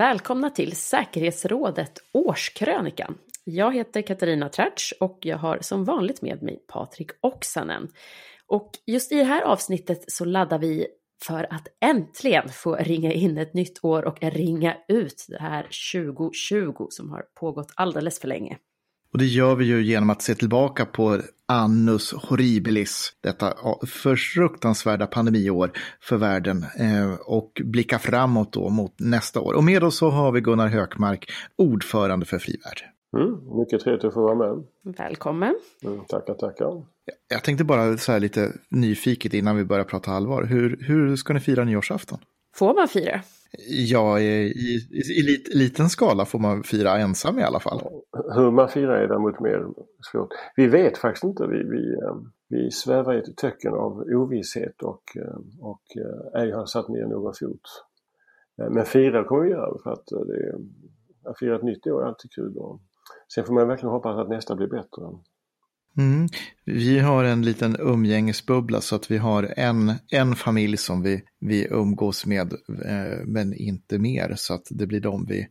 Välkomna till Säkerhetsrådet Årskrönikan. Jag heter Katarina Tratsch och jag har som vanligt med mig Patrik Oksanen. Och just i det här avsnittet så laddar vi för att äntligen få ringa in ett nytt år och ringa ut det här 2020 som har pågått alldeles för länge. Och det gör vi ju genom att se tillbaka på annus horribilis, detta fruktansvärda pandemiår för världen eh, och blicka framåt då mot nästa år. Och med oss så har vi Gunnar Hökmark, ordförande för Frivärd. Mm, mycket trevligt att få vara med. Välkommen. Mm, tackar, tackar. Jag tänkte bara så här lite nyfiket innan vi börjar prata allvar. Hur, hur ska ni fira nyårsafton? Får man fira? Ja, i, i, i lit, liten skala får man fira ensam i alla fall. Hur man firar är däremot mer svårt. Vi vet faktiskt inte. Vi, vi, eh, vi svävar i ett töcken av ovisshet och, eh, och eh, ej har satt ner någon fot. Men fira kommer vi göra för att det, att fira ett nytt år är alltid kul. Och sen får man verkligen hoppas att nästa blir bättre. Mm. Vi har en liten umgängesbubbla så att vi har en, en familj som vi, vi umgås med eh, men inte mer. Så att det blir dem vi,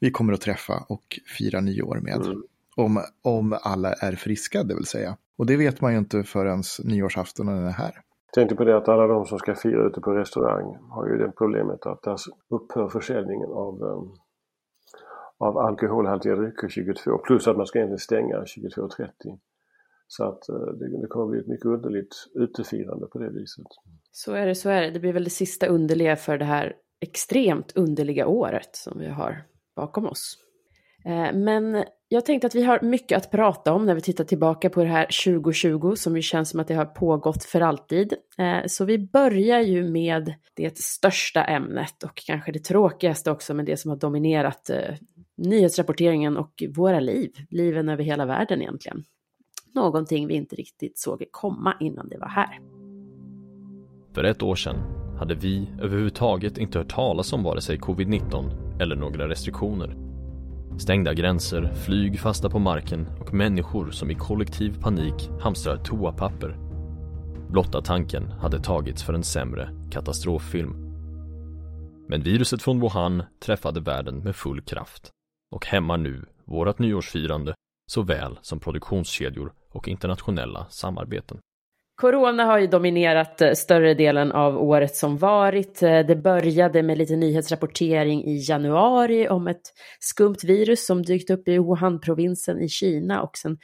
vi kommer att träffa och fira nyår med. Mm. Om, om alla är friska det vill säga. Och det vet man ju inte förrän nyårsafton är här. Tänkte på det att alla de som ska fira ute på restaurang har ju det problemet att där upphör försäljningen av, um, av alkoholhaltiga drycker 22 plus att man ska egentligen stänga 22.30. Så att eh, det, det kommer bli ett mycket underligt utefirande på det viset. Så är det, så är det. Det blir väl det sista underliga för det här extremt underliga året som vi har bakom oss. Eh, men jag tänkte att vi har mycket att prata om när vi tittar tillbaka på det här 2020 som ju känns som att det har pågått för alltid. Eh, så vi börjar ju med det största ämnet och kanske det tråkigaste också, men det som har dominerat nyhetsrapporteringen och våra liv, liven över hela världen egentligen. Någonting vi inte riktigt såg komma innan det var här. För ett år sedan hade vi överhuvudtaget inte hört talas om vare sig covid-19 eller några restriktioner. Stängda gränser, flyg fasta på marken och människor som i kollektiv panik hamstrar toapapper. Blotta tanken hade tagits för en sämre katastroffilm. Men viruset från Wuhan träffade världen med full kraft och hämmar nu vårat nyårsfirande såväl som produktionskedjor och internationella samarbeten. Corona har ju dominerat eh, större delen av året som varit. Eh, det började med lite nyhetsrapportering i januari om ett skumt virus som dykt upp i Wuhan-provinsen i Kina och sen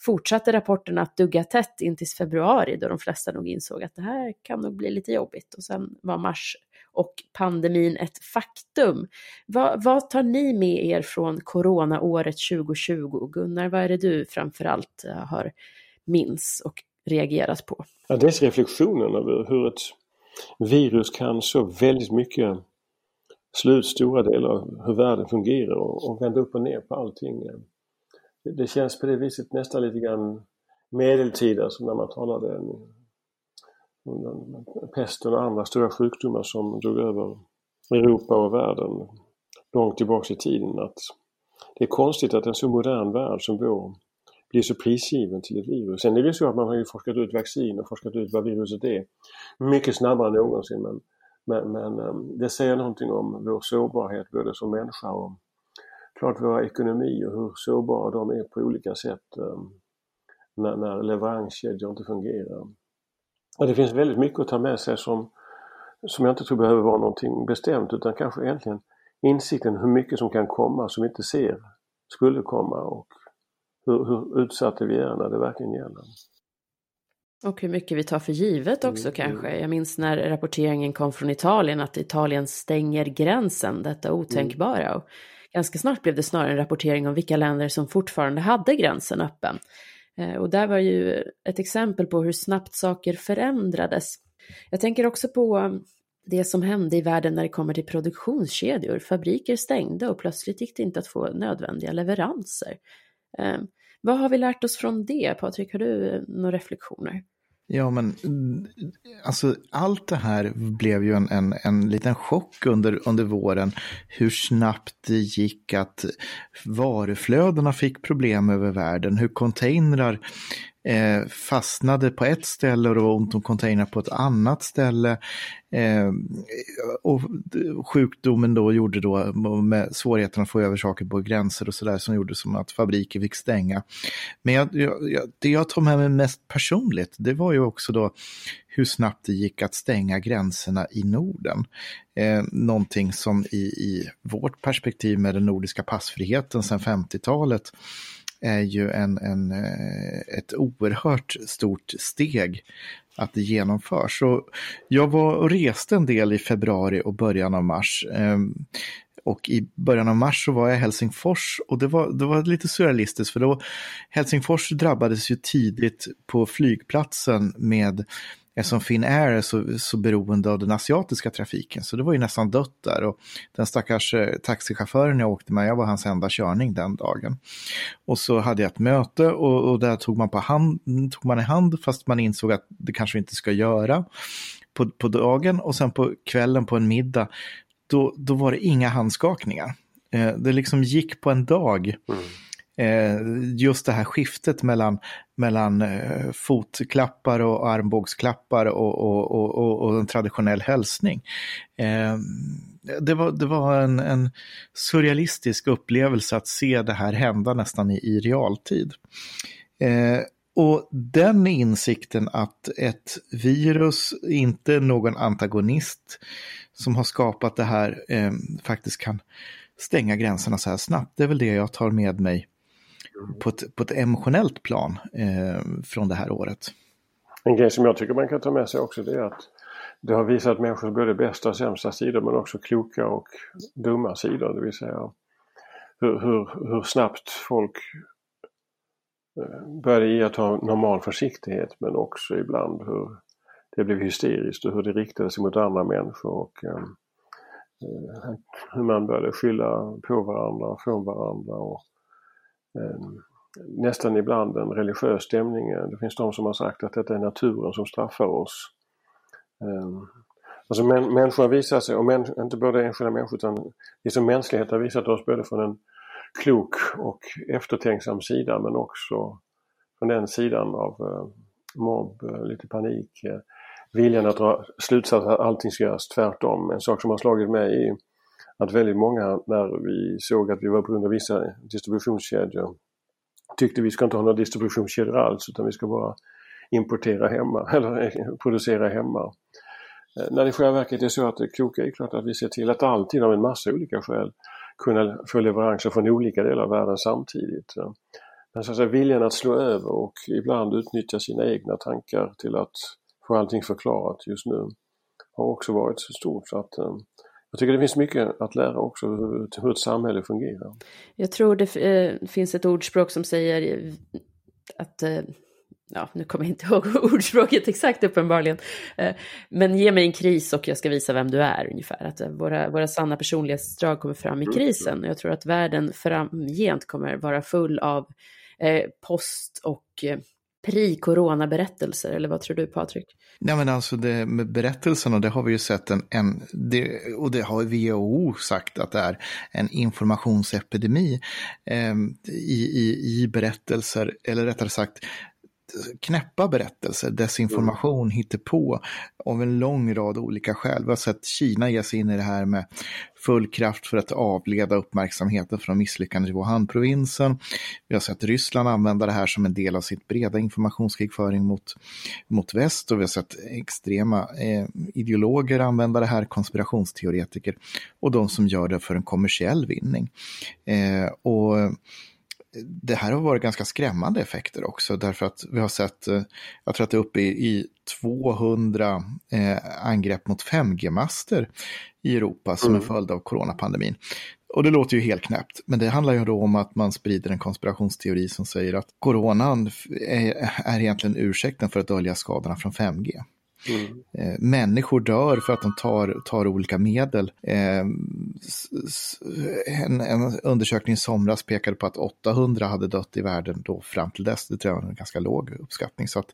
fortsatte rapporterna att dugga tätt in till februari då de flesta nog insåg att det här kan nog bli lite jobbigt och sen var mars och pandemin ett faktum. Vad, vad tar ni med er från coronaåret 2020? Gunnar, vad är det du framförallt eh, har minns och reagerat på? Ja, dels reflektionen över hur ett virus kan så väldigt mycket slå ut stora delar av hur världen fungerar och, och vända upp och ner på allting. Det, det känns på det viset nästan lite grann medeltida som när man talade pesten och andra stora sjukdomar som drog över Europa och världen långt tillbaks i tiden. Att det är konstigt att en så modern värld som vår blir så prisgiven till ett virus. Sen är det så att man har ju forskat ut vaccin och forskat ut vad viruset är mycket snabbare än någonsin. Men, men, men ehm, det säger någonting om vår sårbarhet både som människa och klart våra ekonomier, hur sårbara de är på olika sätt ehm, när, när leveranskedjor inte fungerar. Och det finns väldigt mycket att ta med sig som, som jag inte tror behöver vara någonting bestämt utan kanske egentligen insikten hur mycket som kan komma som vi inte ser skulle komma och hur, hur utsatta vi är när det verkligen gäller. Och hur mycket vi tar för givet också mm. kanske. Jag minns när rapporteringen kom från Italien att Italien stänger gränsen, detta otänkbara. Mm. Och ganska snart blev det snarare en rapportering om vilka länder som fortfarande hade gränsen öppen. Eh, och där var ju ett exempel på hur snabbt saker förändrades. Jag tänker också på um, det som hände i världen när det kommer till produktionskedjor. Fabriker stängde och plötsligt gick det inte att få nödvändiga leveranser. Eh, vad har vi lärt oss från det? Patrik, har du eh, några reflektioner? Ja, men alltså allt det här blev ju en, en, en liten chock under, under våren. Hur snabbt det gick att varuflödena fick problem över världen, hur containrar eh, fastnade på ett ställe och det var ont om containrar på ett annat ställe. Eh, och sjukdomen då gjorde då med svårigheten att få över saker på gränser och sådär som gjorde som att fabriker fick stänga. Men jag, jag, det jag tar med mig mest personligt, det var ju också då hur snabbt det gick att stänga gränserna i Norden. Eh, någonting som i, i vårt perspektiv med den nordiska passfriheten sedan 50-talet är ju en, en, eh, ett oerhört stort steg att det genomförs. Så jag var och reste en del i februari och början av mars. Ehm, och i början av mars så var jag i Helsingfors och det var, det var lite surrealistiskt för då Helsingfors drabbades ju tidigt på flygplatsen med eftersom Finnair är så, så beroende av den asiatiska trafiken. Så det var ju nästan dött där och den stackars eh, taxichauffören jag åkte med, jag var hans enda körning den dagen. Och så hade jag ett möte och, och där tog man, på hand, tog man i hand fast man insåg att det kanske inte ska göra på, på dagen och sen på kvällen på en middag då, då var det inga handskakningar. Eh, det liksom gick på en dag. Mm Eh, just det här skiftet mellan, mellan eh, fotklappar och armbågsklappar och, och, och, och en traditionell hälsning. Eh, det var, det var en, en, surrealistisk upplevelse att se det här hända nästan i, i realtid. Eh, och den insikten att ett virus, inte någon antagonist som har skapat det här, eh, faktiskt kan stänga gränserna så här snabbt. Det är väl det jag tar med mig på ett, på ett emotionellt plan eh, från det här året. En grej som jag tycker man kan ta med sig också det är att det har visat människors både bästa och sämsta sidor men också kloka och dumma sidor. Det vill säga hur, hur, hur snabbt folk eh, började iaktta normal försiktighet men också ibland hur det blev hysteriskt och hur det riktade sig mot andra människor och eh, eh hur man började skylla på varandra från varandra och Ehm, nästan ibland en religiös stämning. Det finns de som har sagt att detta är naturen som straffar oss. Ehm, alltså män, människor visar sig, och män, inte både enskilda människor utan liksom mänsklighet har visat oss både från en klok och eftertänksam sida men också från den sidan av eh, mobb, eh, lite panik, eh, viljan att dra slutsatser att allting ska göras tvärtom. En sak som har slagit mig är att väldigt många när vi såg att vi var beroende av vissa distributionskedjor tyckte vi ska inte ha några distributionskedjor alls utan vi ska bara importera hemma eller producera hemma. Eh, när det i själva verket är så att det kloka är klart att vi ser till att alltid av en massa olika skäl kunna få leveranser från olika delar av världen samtidigt. Men så att säga, viljan att slå över och ibland utnyttja sina egna tankar till att få allting förklarat just nu har också varit så stort. Så att, eh, jag tycker det finns mycket att lära också hur, hur ett samhälle fungerar. Jag tror det eh, finns ett ordspråk som säger att eh, ja, nu kommer jag inte ihåg ordspråket exakt uppenbarligen, eh, men ge mig en kris och jag ska visa vem du är ungefär. Att eh, våra, våra sanna personlighetsdrag kommer fram i mm. krisen. Jag tror att världen framgent kommer vara full av eh, post och pre-corona-berättelser, eller vad tror du Patrik? Nej men alltså det med berättelserna, det har vi ju sett en, en det, och det har WHO sagt att det är en informationsepidemi eh, i, i, i berättelser, eller rättare sagt knäppa berättelser, desinformation, mm. på av en lång rad olika skäl. Vi har sett Kina ge sig in i det här med full kraft för att avleda uppmärksamheten från misslyckandet i Wuhan-provinsen. Vi har sett Ryssland använda det här som en del av sitt breda informationskrigföring mot, mot väst och vi har sett extrema eh, ideologer använda det här, konspirationsteoretiker och de som gör det för en kommersiell vinning. Eh, och det här har varit ganska skrämmande effekter också därför att vi har sett, eh, jag tror att det är uppe i, 200 eh, angrepp mot 5G-master i Europa som mm. en följd av coronapandemin. Och det låter ju helt knäppt, men det handlar ju då om att man sprider en konspirationsteori som säger att coronan är, är egentligen ursäkten för att dölja skadorna från 5G. Mm. Eh, människor dör för att de tar, tar olika medel. Eh, en, en, undersökning i somras pekade på att 800 hade dött i världen då fram till dess. Det tror jag är en ganska låg uppskattning. Så att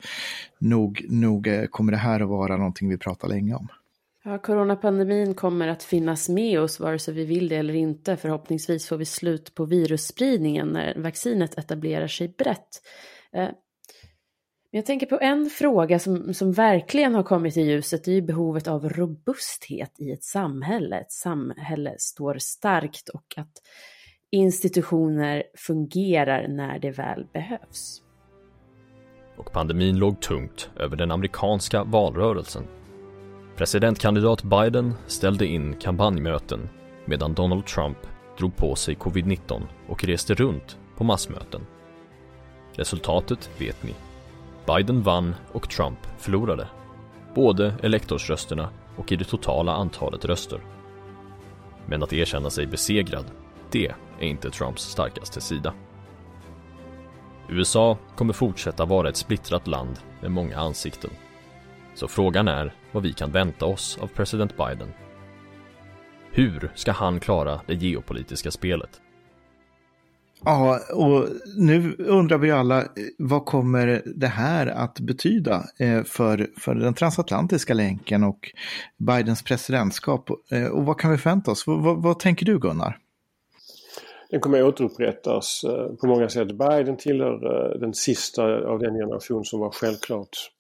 nog, nog eh, kommer det här att vara någonting vi pratar länge om. Ja, coronapandemin kommer att finnas med oss vare sig vi vill det eller inte. Förhoppningsvis får vi slut på virusspridningen när vaccinet etablerar sig brett. Jag tänker på en fråga som, som verkligen har kommit i ljuset, det är ju behovet av robusthet i ett samhälle. Ett samhälle står starkt och att institutioner fungerar när det väl behövs. Och pandemin låg tungt över den amerikanska valrörelsen. Presidentkandidat Biden ställde in kampanjmöten medan Donald Trump drog på sig covid-19 och reste runt på massmöten. Resultatet vet ni. Biden vann och Trump förlorade. Både elektorsrösterna och i det totala antalet röster. Men att erkänna sig besegrad, det är inte Trumps starkaste sida. USA kommer fortsätta vara ett splittrat land med många ansikten. Så frågan är vad vi kan vänta oss av president Biden. Hur ska han klara det geopolitiska spelet? Ja, och nu undrar vi alla, eh, vad kommer det här att betyda eh, för, för den transatlantiska länken och Bidens presidentskap? Eh, och vad kan vi förvänta oss? Vad, vad, vad tänker du Gunnar? Den kommer att återupprättas på många sätt. Biden tillhör den sista av den generation som var självklart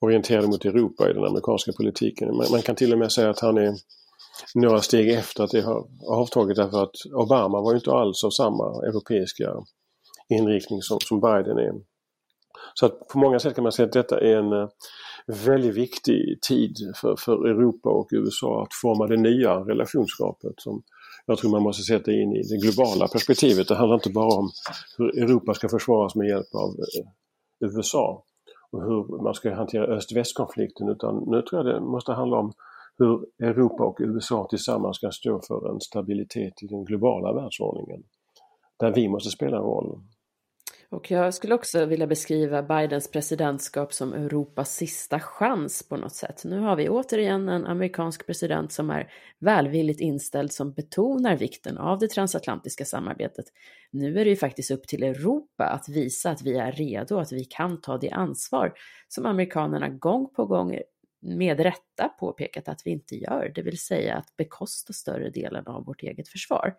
orienterade mot Europa i den amerikanska politiken. Man kan till och med säga att han är några steg efter att det har avtagit därför att Obama var ju inte alls av samma europeiska inriktning som, som Biden är. Så att på många sätt kan man säga att detta är en eh, väldigt viktig tid för, för Europa och USA att forma det nya relationsskapet som jag tror man måste sätta in i det globala perspektivet. Det handlar inte bara om hur Europa ska försvaras med hjälp av eh, USA och hur man ska hantera öst-väst-konflikten utan nu tror jag det måste handla om hur Europa och USA tillsammans ska stå för en stabilitet i den globala världsordningen. Där vi måste spela en roll. Och jag skulle också vilja beskriva Bidens presidentskap som Europas sista chans på något sätt. Nu har vi återigen en amerikansk president som är välvilligt inställd, som betonar vikten av det transatlantiska samarbetet. Nu är det ju faktiskt upp till Europa att visa att vi är redo, att vi kan ta det ansvar som amerikanerna gång på gång med rätta påpekat att vi inte gör, det vill säga att bekosta större delen av vårt eget försvar.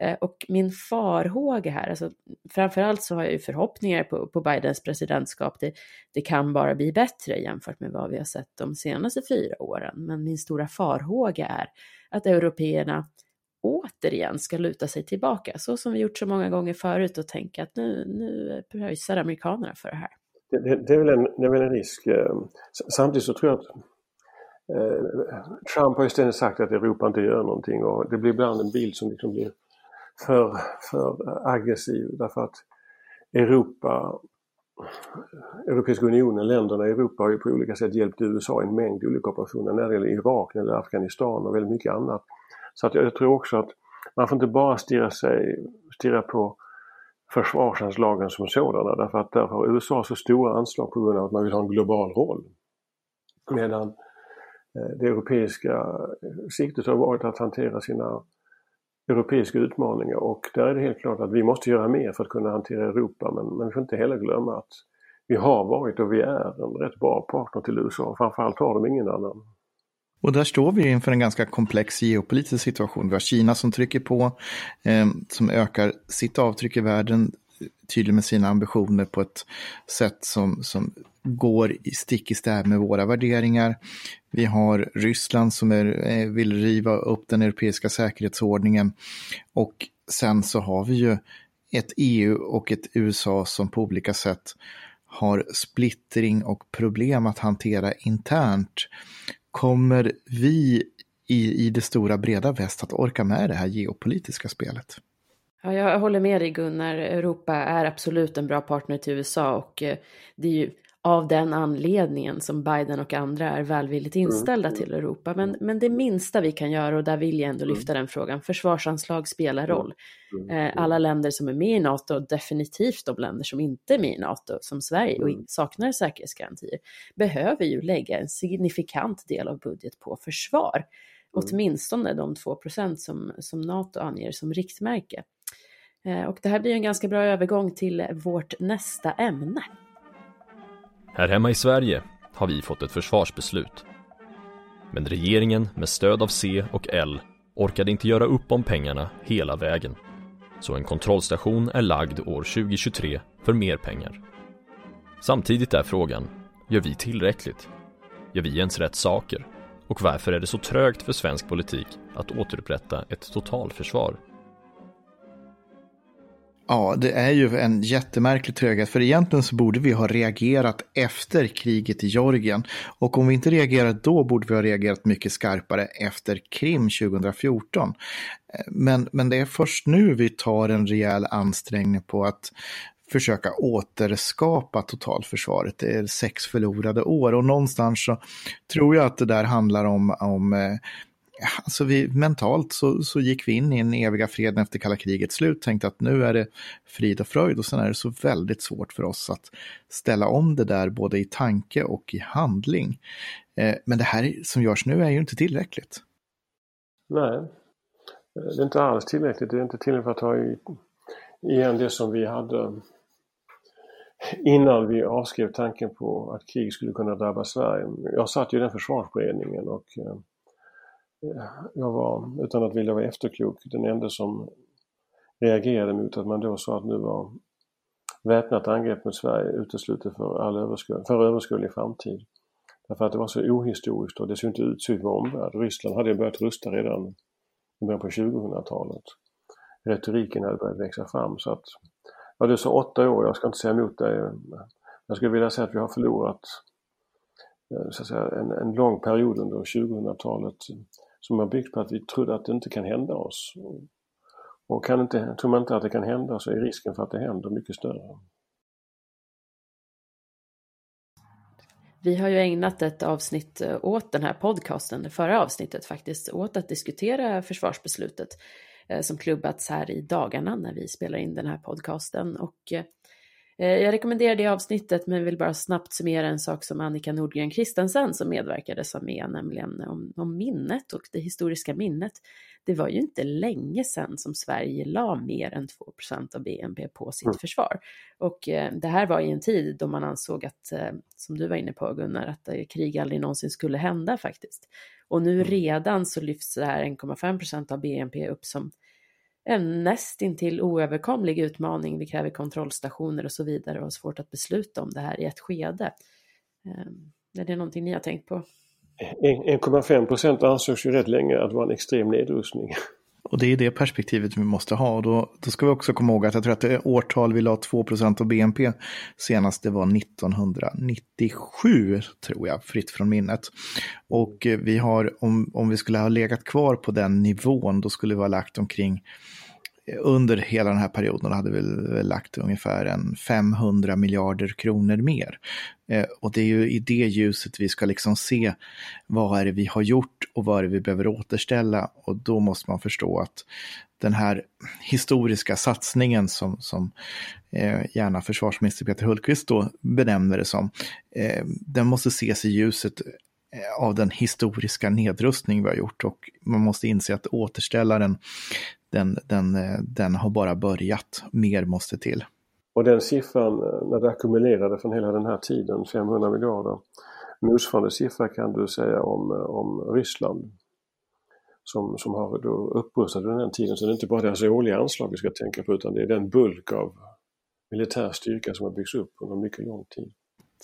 Eh, och min farhåga här, alltså framförallt så har jag ju förhoppningar på, på Bidens presidentskap, det, det kan bara bli bättre jämfört med vad vi har sett de senaste fyra åren. Men min stora farhåga är att européerna återigen ska luta sig tillbaka, så som vi gjort så många gånger förut och tänka att nu, nu pröjsar amerikanerna för det här. Det, det, är väl en, det är väl en risk. Eh, samtidigt så tror jag att eh, Trump har ju ständigt sagt att Europa inte gör någonting och det blir ibland en bild som liksom blir för, för eh, aggressiv därför att Europa, Europeiska unionen, länderna i Europa har ju på olika sätt hjälpt USA i en mängd olika operationer när det gäller Irak, när det gäller Afghanistan och väldigt mycket annat. Så att jag tror också att man får inte bara stirra, sig, stirra på försvarsanslagen som sådana därför att där har USA så stora anslag på grund av att man vill ha en global roll. Medan eh, det europeiska siktet har varit att hantera sina europeiska utmaningar och där är det helt klart att vi måste göra mer för att kunna hantera Europa men, men vi får inte heller glömma att vi har varit och vi är en rätt bra partner till USA. Framförallt har de ingen annan. Och där står vi inför en ganska komplex geopolitisk situation. Vi har Kina som trycker på, eh, som ökar sitt avtryck i världen, tydligt med sina ambitioner på ett sätt som, som går i stick i stäv med våra värderingar. Vi har Ryssland som är, eh, vill riva upp den europeiska säkerhetsordningen. Och sen så har vi ju ett EU och ett USA som på olika sätt har splittring och problem att hantera internt. Kommer vi i, i det stora breda väst att orka med det här geopolitiska spelet? Ja, jag håller med dig Gunnar. Europa är absolut en bra partner till USA och eh, det är ju av den anledningen som Biden och andra är välvilligt mm, inställda mm. till Europa. Men, men det minsta vi kan göra, och där vill jag ändå mm. lyfta den frågan, försvarsanslag spelar roll. Eh, alla länder som är med i NATO, och definitivt de länder som inte är med i NATO, som Sverige och saknar säkerhetsgarantier, behöver ju lägga en signifikant del av budget på försvar. Åtminstone de 2 som, som NATO anger som riktmärke. Eh, och det här blir en ganska bra övergång till vårt nästa ämne. Här hemma i Sverige har vi fått ett försvarsbeslut. Men regeringen med stöd av C och L orkade inte göra upp om pengarna hela vägen. Så en kontrollstation är lagd år 2023 för mer pengar. Samtidigt är frågan, gör vi tillräckligt? Gör vi ens rätt saker? Och varför är det så trögt för svensk politik att återupprätta ett totalförsvar? Ja, det är ju en jättemärklig tröghet, för egentligen så borde vi ha reagerat efter kriget i Georgien. Och om vi inte reagerat då borde vi ha reagerat mycket skarpare efter Krim 2014. Men, men det är först nu vi tar en rejäl ansträngning på att försöka återskapa totalförsvaret. Det är sex förlorade år och någonstans så tror jag att det där handlar om, om eh, alltså vi, mentalt så, så gick vi in i den eviga freden efter kalla krigets slut, tänkte att nu är det frid och fröjd och sen är det så väldigt svårt för oss att ställa om det där både i tanke och i handling. Eh, men det här som görs nu är ju inte tillräckligt. Nej, det är inte alls tillräckligt. Det är inte tillräckligt för att ta igen det som vi hade innan vi avskrev tanken på att krig skulle kunna drabba Sverige. Jag satt ju i den försvarsberedningen och eh, jag var, utan att vilja vara efterklok, den enda som reagerade mot att man då sa att nu var väpnat angrepp mot Sverige uteslutet för, all överskull, för överskådlig framtid. Därför att det var så ohistoriskt och det såg inte ut så i vår omvärld. Ryssland hade börjat rusta redan i början på 2000-talet. Retoriken hade börjat växa fram så att, ja du sa åtta år, jag ska inte säga emot dig. Jag skulle vilja säga att vi har förlorat eh, så att säga, en, en lång period under 2000-talet som har byggt på att vi trodde att det inte kan hända oss. Och kan inte, tror man inte att det kan hända så är risken för att det händer mycket större. Vi har ju ägnat ett avsnitt eh, åt den här podcasten, det förra avsnittet faktiskt, åt att diskutera försvarsbeslutet eh, som klubbats här i dagarna när vi spelar in den här podcasten. Och eh, jag rekommenderar det avsnittet men vill bara snabbt summera en sak som Annika Nordgren Kristensen som medverkade sa med, nämligen om, om, minnet och det historiska minnet. Det var ju inte länge sedan som Sverige la mer än 2% av BNP på sitt mm. försvar. Och eh, det här var i en tid då man ansåg att, eh, som du var inne på Gunnar, att eh, krig aldrig någonsin skulle hända faktiskt. Och nu mm. redan så lyfts det här 1,5% av BNP upp som en nästintill oöverkomlig utmaning. Vi kräver kontrollstationer och så vidare och har svårt att besluta om det här i ett skede. Ehm, är det någonting ni har tänkt på? 1,5 procent ansågs ju rätt länge att vara en extrem nedrustning. Och det är det perspektivet vi måste ha. Och då, då ska vi också komma ihåg att jag tror att det årtal vi la 2% av BNP senast det var 1997, tror jag, fritt från minnet. Och eh, vi har, om, om vi skulle ha legat kvar på den nivån, då skulle vi ha lagt omkring under hela den här perioden hade vi lagt ungefär en 500 miljarder kronor mer. Eh, och det är ju i det ljuset vi ska liksom se vad är det vi har gjort och vad är det vi behöver återställa. Och då måste man förstå att den här historiska satsningen som, som eh, gärna försvarsminister Peter Hultqvist då benämner det som, eh, den måste ses i ljuset eh, av den historiska nedrustning vi har gjort och man måste inse att återställaren den, den, den, eh, den har bara börjat. Mer måste till. Och den siffran, eh, när det ackumulerade från hela den här tiden, 500 miljarder, motsvarande siffra kan du säga om, eh, om Ryssland som, som har då upprustat under den tiden. Så det är inte bara deras årliga anslag vi ska tänka på utan det är den bulk av militär styrka som har byggts upp under mycket lång tid.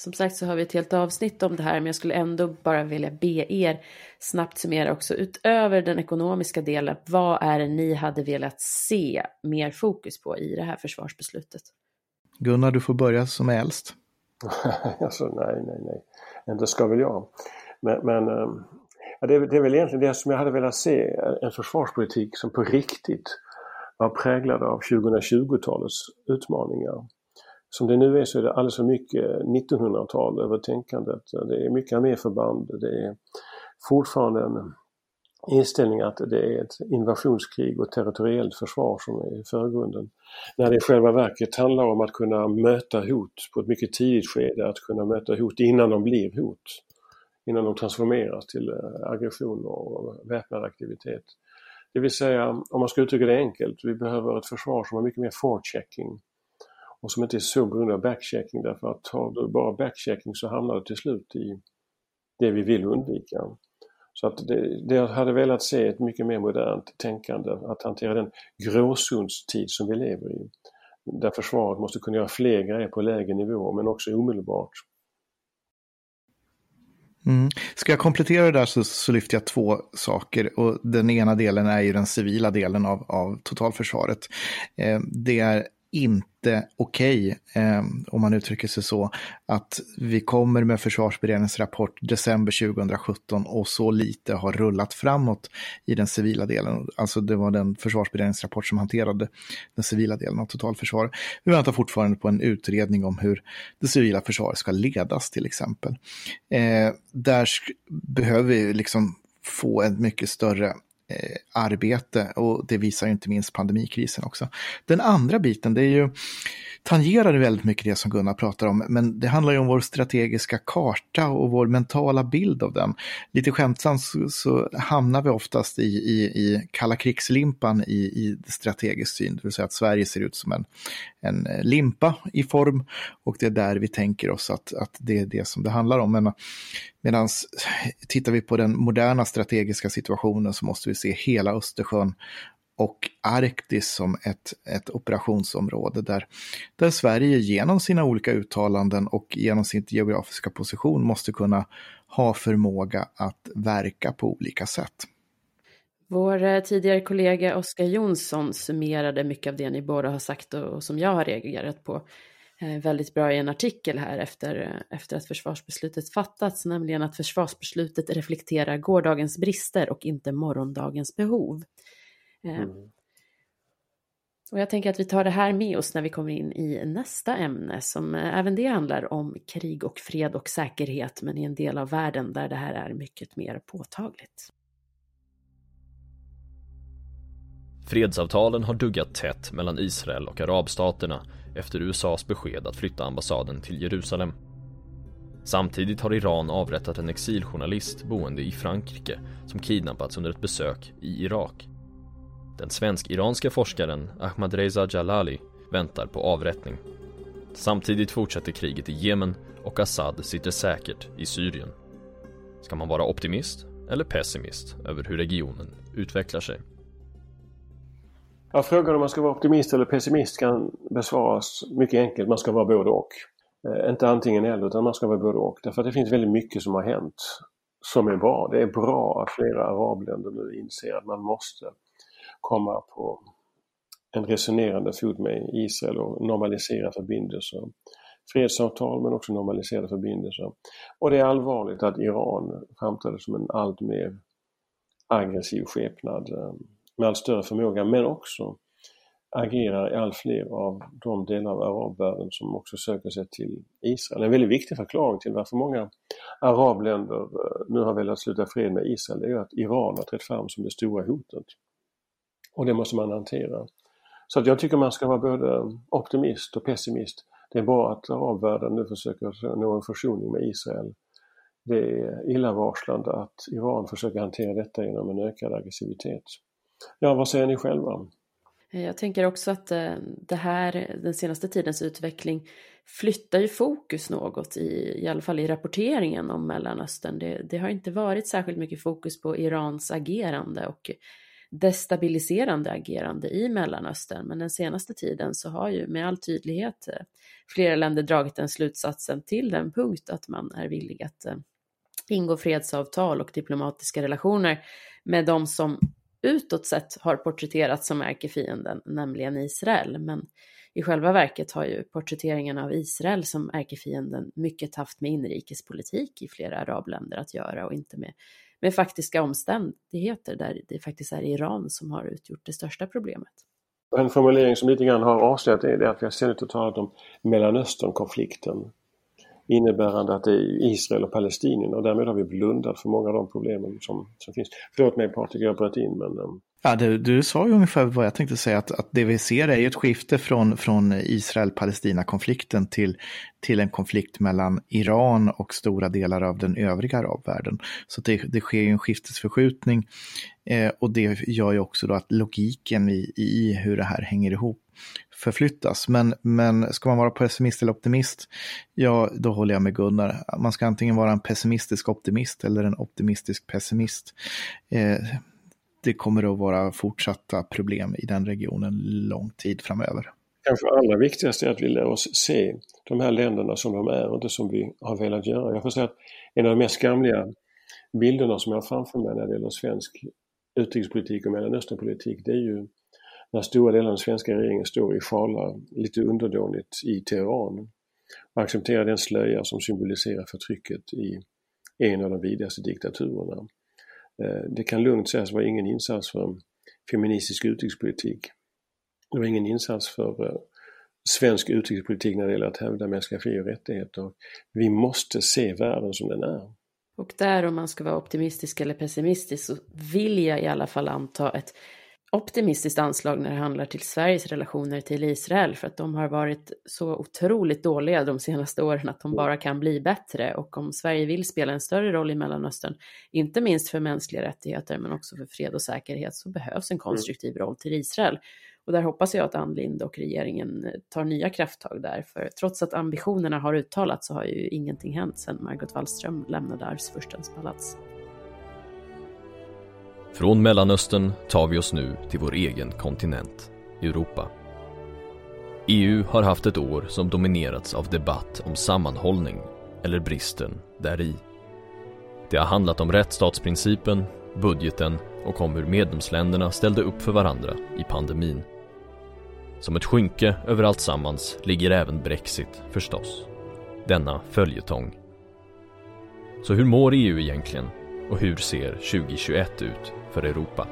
Som sagt så har vi ett helt avsnitt om det här men jag skulle ändå bara vilja be er snabbt summera också utöver den ekonomiska delen. Vad är det ni hade velat se mer fokus på i det här försvarsbeslutet? Gunnar, du får börja som är äldst. alltså, nej, nej, nej. Inte ska väl jag. Men, men ehm, ja, det, är, det är väl egentligen det som jag hade velat se. En försvarspolitik som på riktigt var präglad av 2020-talets utmaningar som det nu är så är det alldeles för mycket 1900-tal över tänkandet. Det är mycket arméförband, det är fortfarande en inställning att det är ett invasionskrig och territoriellt försvar som är i förgrunden. När det i själva verket handlar om att kunna möta hot på ett mycket tidigt skede, att kunna möta hot innan de blir hot. Innan de transformeras till eh, aggression och väpnad aktivitet. Det vill säga, om man ska uttrycka det enkelt, vi behöver ett försvar som har mycket mer forechecking och som inte är så beroende av backchecking därför att har du bara backchecking så hamnar du till slut i det vi vill undvika. Så att det, det jag hade velat se ett mycket mer modernt tänkande, att hantera den gråzonstid som vi lever i. där försvaret måste kunna göra fler grejer på lägre nivå men också omedelbart. Mm. Ska jag komplettera det där så, så, lyfter jag två saker. Och den ena delen är ju den civila delen av, av totalförsvaret. Eh, det är inte okej, okay, eh, om man uttrycker sig så, att vi kommer med försvarsberedningens rapport december 2017 och så lite har rullat framåt i den civila delen. Alltså det var den försvarsberedningens rapport som hanterade den civila delen av totalförsvaret. Vi väntar fortfarande på en utredning om hur det civila försvaret ska ledas till exempel. Eh, där behöver vi liksom få en mycket större Eh, arbete och det visar inte minst pandemikrisen också. Den andra biten, det är ju tangerar väldigt mycket det som Gunnar pratar om, men det handlar ju om vår strategiska karta och vår mentala bild av den. Lite skämtsamt så, så hamnar vi oftast i, i, i kalla krigslimpan i, i strategisk syn, det vill säga att Sverige ser ut som en, en limpa i form och det är där vi tänker oss att, att det är det som det handlar om. Men Medan tittar vi på den moderna strategiska situationen så måste vi se hela Östersjön och Arktis som ett, ett operationsområde där, där Sverige genom sina olika uttalanden och genom sin geografiska position måste kunna ha förmåga att verka på olika sätt. Vår eh, tidigare kollega Oskar Jonsson summerade mycket av det ni båda har sagt och som jag har reagerat på eh, väldigt bra i en artikel här efter, eh, efter att försvarsbeslutet fattats, nämligen att försvarsbeslutet reflekterar gårdagens brister och inte morgondagens behov. Mm. Och jag tänker att vi tar det här med oss när vi kommer in i nästa ämne som även det handlar om krig och fred och säkerhet men i en del av världen där det här är mycket mer påtagligt. Fredsavtalen har duggat tätt mellan Israel och arabstaterna efter USAs besked att flytta ambassaden till Jerusalem. Samtidigt har Iran avrättat en exiljournalist boende i Frankrike som kidnappats under ett besök i Irak. Den svensk-iranska forskaren Ahmadreza Jalali väntar på avrättning. Samtidigt fortsätter kriget i Jemen och Assad sitter säkert i Syrien. Ska man vara optimist eller pessimist över hur regionen utvecklar sig? Ja, frågan om man ska vara optimist eller pessimist kan besvaras mycket enkelt. Man ska vara både och. Eh, inte antingen eller utan man ska vara både och. Därför att det finns väldigt mycket som har hänt som är bra. Det är bra att flera arabländer nu inser att man måste komma på en resonerande fot med Israel och normalisera förbindelser. Fredsavtal men också normaliserade förbindelser. Och det är allvarligt att Iran framträder som en allt mer aggressiv skepnad eh, med allt större förmåga men också agerar i allt fler av de delar av arabvärlden som också söker sig till Israel. En väldigt viktig förklaring till varför många arabländer eh, nu har velat sluta fred med Israel är att Iran har trätt fram som det stora hotet. Och det måste man hantera. Så att jag tycker man ska vara både optimist och pessimist. Det är bra att arabvärlden nu försöker nå en försoning med Israel. Det är illavarslande att Iran försöker hantera detta genom en ökad aggressivitet. Ja, vad säger ni själva? Eh, jag tänker också att eh, det här, den senaste tidens utveckling flyttar ju fokus något i, i alla fall i rapporteringen om Mellanöstern. Det, det har inte varit särskilt mycket fokus på Irans agerande och destabiliserande agerande i Mellanöstern. Men den senaste tiden så har ju med all tydlighet eh, flera länder dragit den slutsatsen till den punkt att man är villig att ingå fredsavtal och diplomatiska relationer med de som utåt sett har porträtterats som ärkefienden, nämligen Israel. Men i själva verket har ju porträtteringen av Israel som ärkefienden mycket haft med inrikespolitik i flera arabländer att göra och inte med med faktiska omständigheter där det faktiskt är Iran som har utgjort det största problemet. En formulering som lite grann har avslöjat det är att vi har ständigt talat om Mellanösternkonflikten innebärande att det är Israel och Palestinien och därmed har vi blundat för många av de problemen som, som finns. Förlåt mig Patrik, jag bröt in men... Um... Ja, du, du sa ju ungefär vad jag tänkte säga, att, att det vi ser är ju ett skifte från, från Israel-Palestina-konflikten till, till en konflikt mellan Iran och stora delar av den övriga arabvärlden. Så det, det sker ju en skiftesförskjutning eh, och det gör ju också då att logiken i, i hur det här hänger ihop förflyttas. Men, men ska man vara pessimist eller optimist, ja då håller jag med Gunnar. Man ska antingen vara en pessimistisk optimist eller en optimistisk pessimist. Eh, det kommer att vara fortsatta problem i den regionen lång tid framöver. kanske allra viktigaste är att vi lär oss se de här länderna som de är och inte som vi har velat göra. Jag får säga att en av de mest skamliga bilderna som jag har framför mig när det gäller svensk utrikespolitik och Mellanösternpolitik det är ju när stora delar av den svenska regeringen står i sjalar lite underdånigt i Teheran och accepterar den slöja som symboliserar förtrycket i en av de vidrigaste diktaturerna. Eh, det kan lugnt sägas vara ingen insats för feministisk utrikespolitik. Det var ingen insats för eh, svensk utrikespolitik när det gäller att hävda mänskliga fri och rättigheter. Vi måste se världen som den är. Och där om man ska vara optimistisk eller pessimistisk så vill jag i alla fall anta ett optimistiskt anslag när det handlar till Sveriges relationer till Israel för att de har varit så otroligt dåliga de senaste åren att de bara kan bli bättre och om Sverige vill spela en större roll i Mellanöstern, inte minst för mänskliga rättigheter men också för fred och säkerhet så behövs en konstruktiv roll till Israel. Och där hoppas jag att Ann Linde och regeringen tar nya krafttag där, för trots att ambitionerna har uttalats så har ju ingenting hänt sedan Margot Wallström lämnade arvsfurstens palats. Från Mellanöstern tar vi oss nu till vår egen kontinent, Europa. EU har haft ett år som dominerats av debatt om sammanhållning, eller bristen däri. Det har handlat om rättsstatsprincipen, budgeten och om hur medlemsländerna ställde upp för varandra i pandemin. Som ett skynke över allt sammans ligger även Brexit förstås. Denna följetong. Så hur mår EU egentligen? Och hur ser 2021 ut för Europa?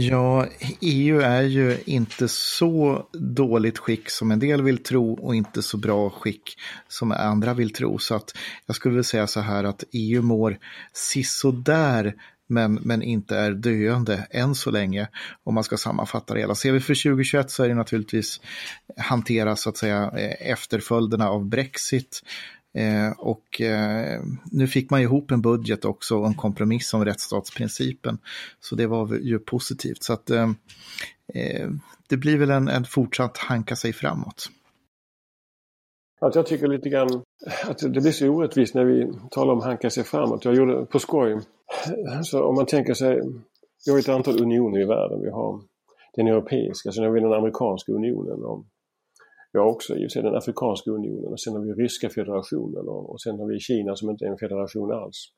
Ja, EU är ju inte så dåligt skick som en del vill tro och inte så bra skick som andra vill tro. Så att jag skulle vilja säga så här att EU mår sisådär men, men inte är döende än så länge om man ska sammanfatta det hela. Ser vi för 2021 så är det naturligtvis hantera så att säga eh, efterföljderna av Brexit Eh, och eh, nu fick man ihop en budget också och en kompromiss om rättsstatsprincipen. Så det var ju positivt. Så att eh, eh, det blir väl en, en fortsatt hanka sig framåt. Att jag tycker lite grann att det blir så orättvist när vi talar om hanka sig framåt. Jag gjorde på skoj. Så om man tänker sig, vi har ett antal unioner i världen. Vi har den europeiska, sen har vi den amerikanska unionen. Och vi har också i den Afrikanska unionen och sen har vi Ryska federationen och, och sen har vi Kina som inte är en federation alls.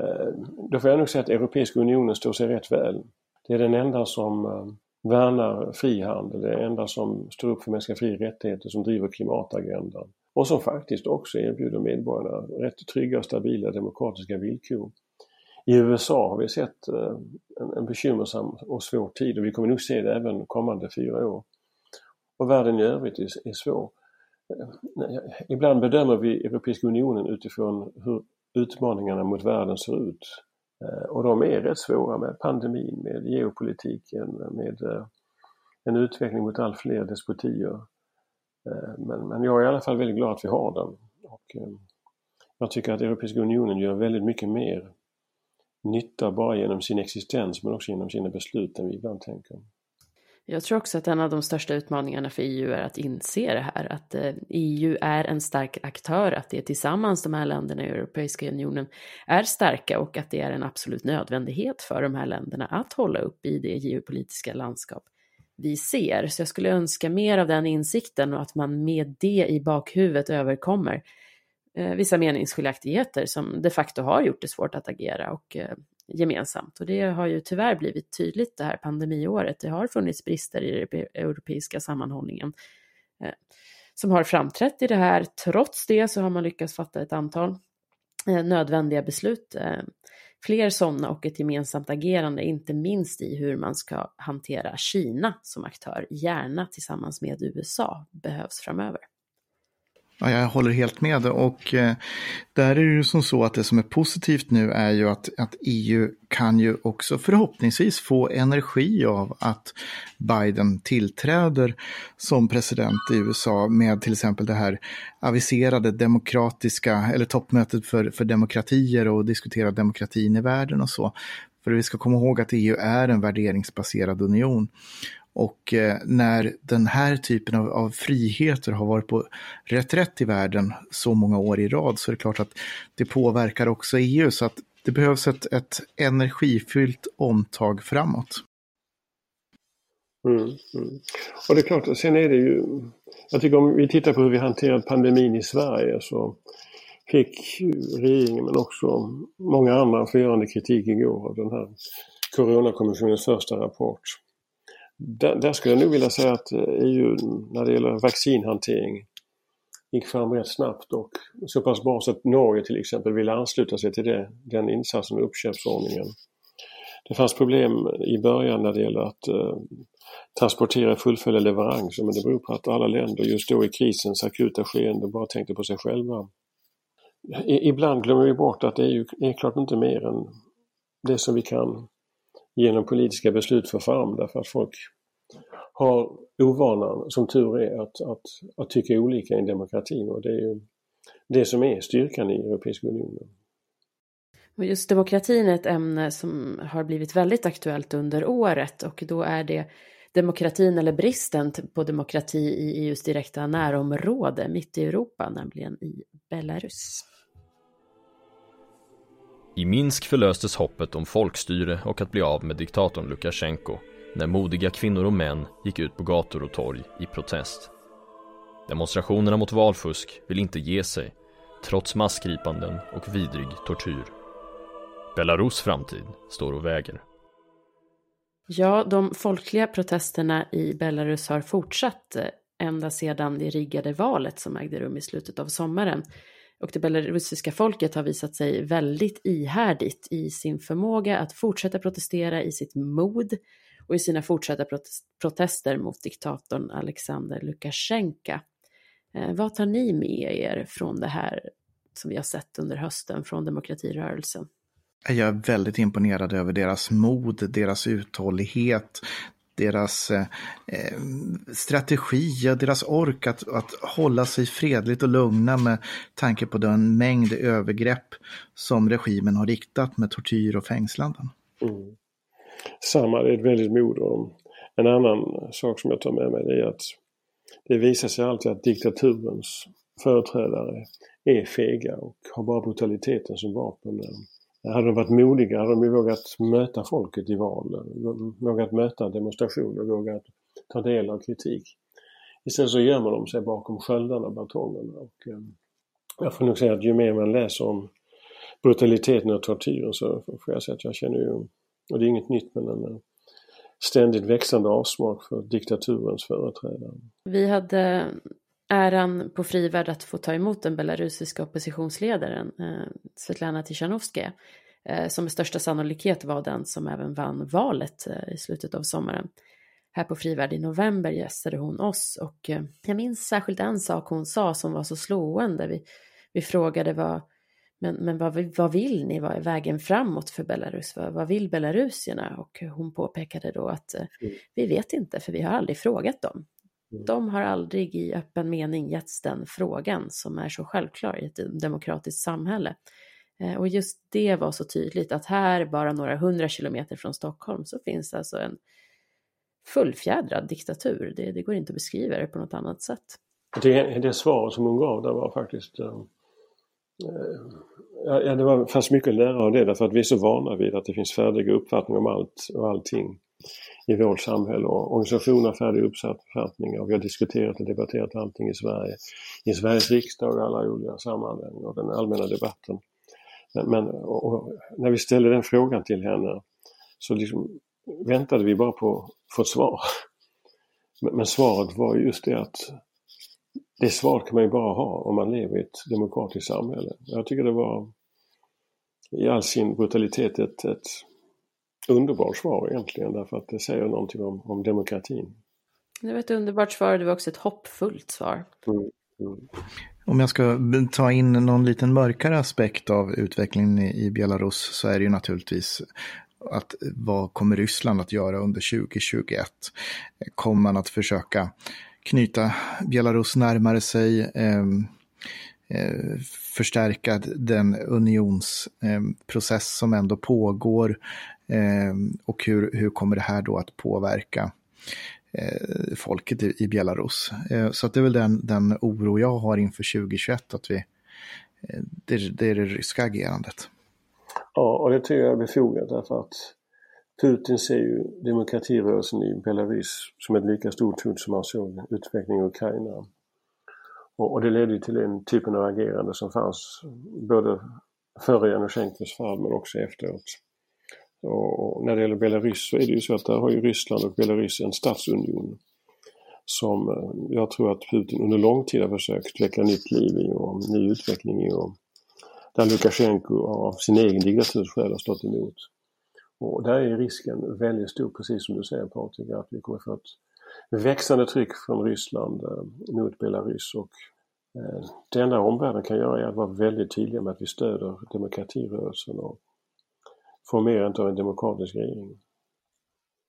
Eh, då får jag nog säga att Europeiska unionen står sig rätt väl. Det är den enda som eh, värnar frihandel, det är den enda som står upp för mänskliga fri rättigheter, som driver klimatagendan och som faktiskt också erbjuder medborgarna rätt trygga och stabila demokratiska villkor. I USA har vi sett eh, en, en bekymmersam och svår tid och vi kommer nog se det även kommande fyra år och världen i övrigt är, är svår. Eh, ibland bedömer vi Europeiska unionen utifrån hur utmaningarna mot världen ser ut. Eh, och de är rätt svåra med pandemin, med geopolitiken, med eh, en utveckling mot allt fler despotier. Men, men jag är i alla fall väldigt glad att vi har den. Och jag tycker att Europeiska unionen gör väldigt mycket mer nytta bara genom sin existens men också genom sina beslut än vi ibland tänker. Jag tror också att en av de största utmaningarna för EU är att inse det här, att eh, EU är en stark aktör, att det är tillsammans de här länderna i Europeiska unionen är starka och att det är en absolut nödvändighet för de här länderna att hålla upp i det geopolitiska landskap vi ser. Så jag skulle önska mer av den insikten och att man med det i bakhuvudet överkommer eh, vissa meningsskiljaktigheter som de facto har gjort det svårt att agera och eh, gemensamt. Och det har ju tyvärr blivit tydligt det här pandemiåret. Det har funnits brister i den europeiska sammanhållningen eh, som har framträtt i det här. Trots det så har man lyckats fatta ett antal eh, nödvändiga beslut. Eh, fler sådana och ett gemensamt agerande, inte minst i hur man ska hantera Kina som aktör, gärna tillsammans med USA, behövs framöver. Ja, jag håller helt med och eh, där är det ju som så att det som är positivt nu är ju att, att EU kan ju också förhoppningsvis få energi av att Biden tillträder som president i USA med till exempel det här aviserade demokratiska, eller toppmötet för, för demokratier och diskutera demokratin i världen och så. För vi ska komma ihåg att EU är en värderingsbaserad union. Och eh, när den här typen av, av, friheter har varit på reträtt i världen så många år i rad så är det klart att det påverkar också EU. Så att det behövs ett, ett energifyllt omtag framåt. Mm, mm. Och det är klart, sen är det ju, jag tycker om vi tittar på hur vi hanterar pandemin i Sverige så fick regeringen men också många andra förgörande kritik igår av den här Coronakommissionens första rapport. Där, där, skulle jag nog vilja säga att eh, EU när det gäller vaccinhantering gick fram rätt snabbt och så pass bra så att Norge till exempel ville ansluta sig till det, den insatsen och uppköpsordningen. Det fanns problem i början när det gäller att eh, transportera fullfölja leveranser men det beror på att alla länder just då i krisens akuta skeende bara tänkte på sig själva. I, ibland glömmer vi bort att det är ju är klart inte mer än det som vi kan genom politiska beslut få fram därför att folk har ovanan, som tur är, att, att, att tycka olika i en demokrati och det är ju det som är styrkan i Europeiska unionen. Och just demokratin är ett ämne som har blivit väldigt aktuellt under året och då är det demokratin eller bristen på demokrati i EUs direkta närområde mitt i Europa, nämligen i Belarus. I Minsk förlöstes hoppet om folkstyre och att bli av med diktatorn Lukasjenko när modiga kvinnor och män gick ut på gator och torg i protest. Demonstrationerna mot valfusk vill inte ge sig, trots massgripanden och vidrig tortyr. Belarus framtid står och väger. Ja, de folkliga protesterna i Belarus har fortsatt eh, ända sedan det riggade valet som ägde rum i slutet av sommaren. Och det belarusiska folket har visat sig väldigt ihärdigt i sin förmåga att fortsätta protestera, i sitt mod och i sina fortsatta protester mot diktatorn Alexander Lukasjenko. Eh, vad tar ni med er från det här som vi har sett under hösten från demokratirörelsen? Jag är väldigt imponerad över deras mod, deras uthållighet, deras eh, eh strategi och deras ork att, att hålla sig fredligt och lugna med tanke på den mängd övergrepp som regimen har riktat med tortyr och fängslanden. Mm. Samma, det är ett väldigt mod. En annan sak som jag tar med mig är att det visar sig alltid att diktaturens företrädare är fega och har bara brutaliteten som vapen. Hade de varit modiga hade de ju vågat möta folket i val, vågat möta demonstrationer, vågat ta del av kritik. Istället så gömmer de sig bakom sköldarna och batongerna. Och, ehm, jag får nog säga att ju mer man läser om brutaliteten och tortyren så får jag säga att jag känner ju, och det är inget nytt, men en eh, ständigt växande avsmak för diktaturens företrädare. Vi hade äran på frivärd att få ta emot den belarusiska oppositionsledaren eh, Svetlana Tichanovskaja eh, som med största sannolikhet var den som även vann valet eh, i slutet av sommaren. Här på Frivärd i november gästade hon oss och eh, jag minns särskilt en sak hon sa som var så slående. Vi, vi frågade vad, men, men vad, vad vill ni? Vad är vägen framåt för Belarus? Vad, vad vill belarusierna? Och hon påpekade då att eh, mm. vi vet inte för vi har aldrig frågat dem. Mm. De har aldrig i öppen mening getts den frågan som är så självklar i ett demokratiskt samhälle. Eh, och just det var så tydligt att här, bara några hundra kilometer från Stockholm, så finns alltså en fullfjädrad diktatur. Det, det går inte att beskriva det på något annat sätt. Det, det svar som hon gav där var faktiskt äh, Ja, det var, fanns mycket att lära av det därför att vi är så vana vid att det finns färdiga uppfattningar om allt och allting i vårt samhälle och organisationer har färdiga uppfattningar och vi har diskuterat och debatterat allting i Sverige. I Sveriges riksdag och alla olika sammanhang och den allmänna debatten. Men och, när vi ställde den frågan till henne så liksom väntade vi bara på att få ett svar. Men, men svaret var just det att det svaret kan man ju bara ha om man lever i ett demokratiskt samhälle. Jag tycker det var i all sin brutalitet ett, ett underbart svar egentligen därför att det säger någonting om, om demokratin. Det var ett underbart svar och det var också ett hoppfullt svar. Mm, mm. Om jag ska ta in någon liten mörkare aspekt av utvecklingen i Belarus så är det ju naturligtvis att vad kommer Ryssland att göra under 2021? Kommer man att försöka knyta Belarus närmare sig, eh, eh, förstärka den unionsprocess eh, som ändå pågår eh, och hur, hur kommer det här då att påverka eh, folket i, i Belarus. Eh, så att det är väl den, den oro jag har inför 2021, att vi, eh, det, det är det ryska agerandet. Ja, och det tycker jag är befogat därför att Putin ser ju demokratirörelsen i Belarus som ett lika stort hot som han såg utvecklingen i Ukraina. Och, och det ledde till den typen av agerande som fanns både före Janusjenkos fall men också efteråt. Och när det gäller Belarus så är det ju så att där har ju Ryssland och Belarus en statsunion som eh, jag tror att Putin under lång tid har försökt väcka nytt liv i och ny utveckling i och där Lukasjenko av sin egen diktaturs har stått emot. Och där är risken väldigt stor, precis som du säger Patrik, att vi kommer få ett växande tryck från Ryssland eh, mot Belarus och det enda omvärlden kan göra är att vara väldigt tydliga med att vi stöder demokratirörelsen och formerandet av en demokratisk regering.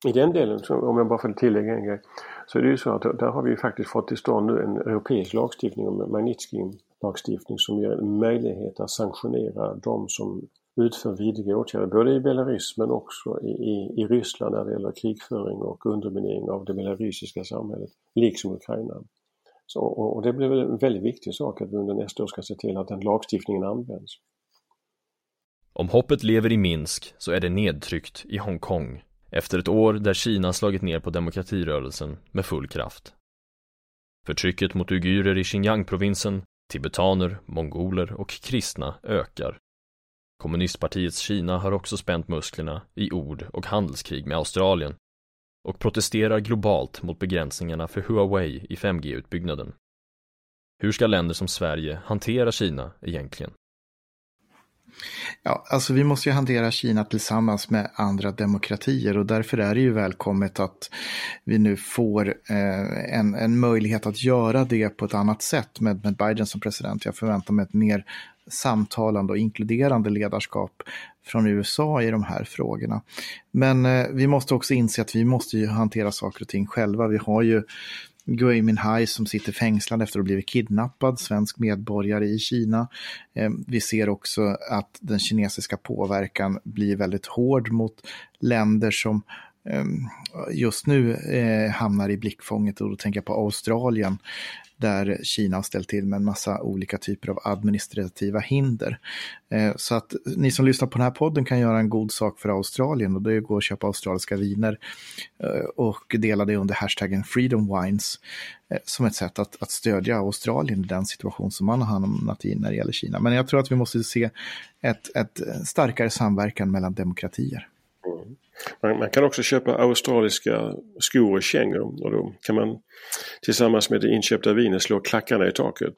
I den delen, om jag bara får tillägga en grej, så är det ju så att där har vi faktiskt fått till stånd nu en europeisk lagstiftning om Magnitsky-lagstiftning som ger möjlighet att sanktionera de som utför vidriga åtgärder, både i Belarus men också i, i, i Ryssland när det gäller krigföring och underminering av det belarusiska samhället, liksom Ukraina. Så, och, och det blir väl en väldigt viktig sak att vi under nästa år ska se till att den lagstiftningen används. Om hoppet lever i Minsk så är det nedtryckt i Hongkong efter ett år där Kina slagit ner på demokratirörelsen med full kraft. Förtrycket mot uigurer i Xinjiang-provinsen, tibetaner, mongoler och kristna ökar. Kommunistpartiets Kina har också spänt musklerna i ord och handelskrig med Australien och protesterar globalt mot begränsningarna för Huawei i 5G-utbyggnaden. Hur ska länder som Sverige hantera Kina egentligen? Ja, alltså vi måste ju hantera Kina tillsammans med andra demokratier och därför är det ju välkommet att vi nu får eh, en, en möjlighet att göra det på ett annat sätt med, med Biden som president. Jag förväntar mig ett mer samtalande och inkluderande ledarskap från USA i de här frågorna. Men eh, vi måste också inse att vi måste ju hantera saker och ting själva. Vi har ju Gui Minhai som sitter fängslad efter att ha blivit kidnappad, svensk medborgare i Kina. Eh, vi ser också att den kinesiska påverkan blir väldigt hård mot länder som eh, just nu eh, hamnar i blickfånget och då tänker jag på Australien där Kina har ställt till med en massa olika typer av administrativa hinder. Eh, så att ni som lyssnar på den här podden kan göra en god sak för Australien och det är att gå och köpa australiska viner eh, och dela det under hashtaggen Freedom Wines eh, som ett sätt att, att stödja Australien i den situation som man har hamnat i när det gäller Kina. Men jag tror att vi måste se ett, ett starkare samverkan mellan demokratier. Man, man, kan också köpa australiska skor och kängor och då kan man tillsammans med det inköpta vinet slå klackarna i taket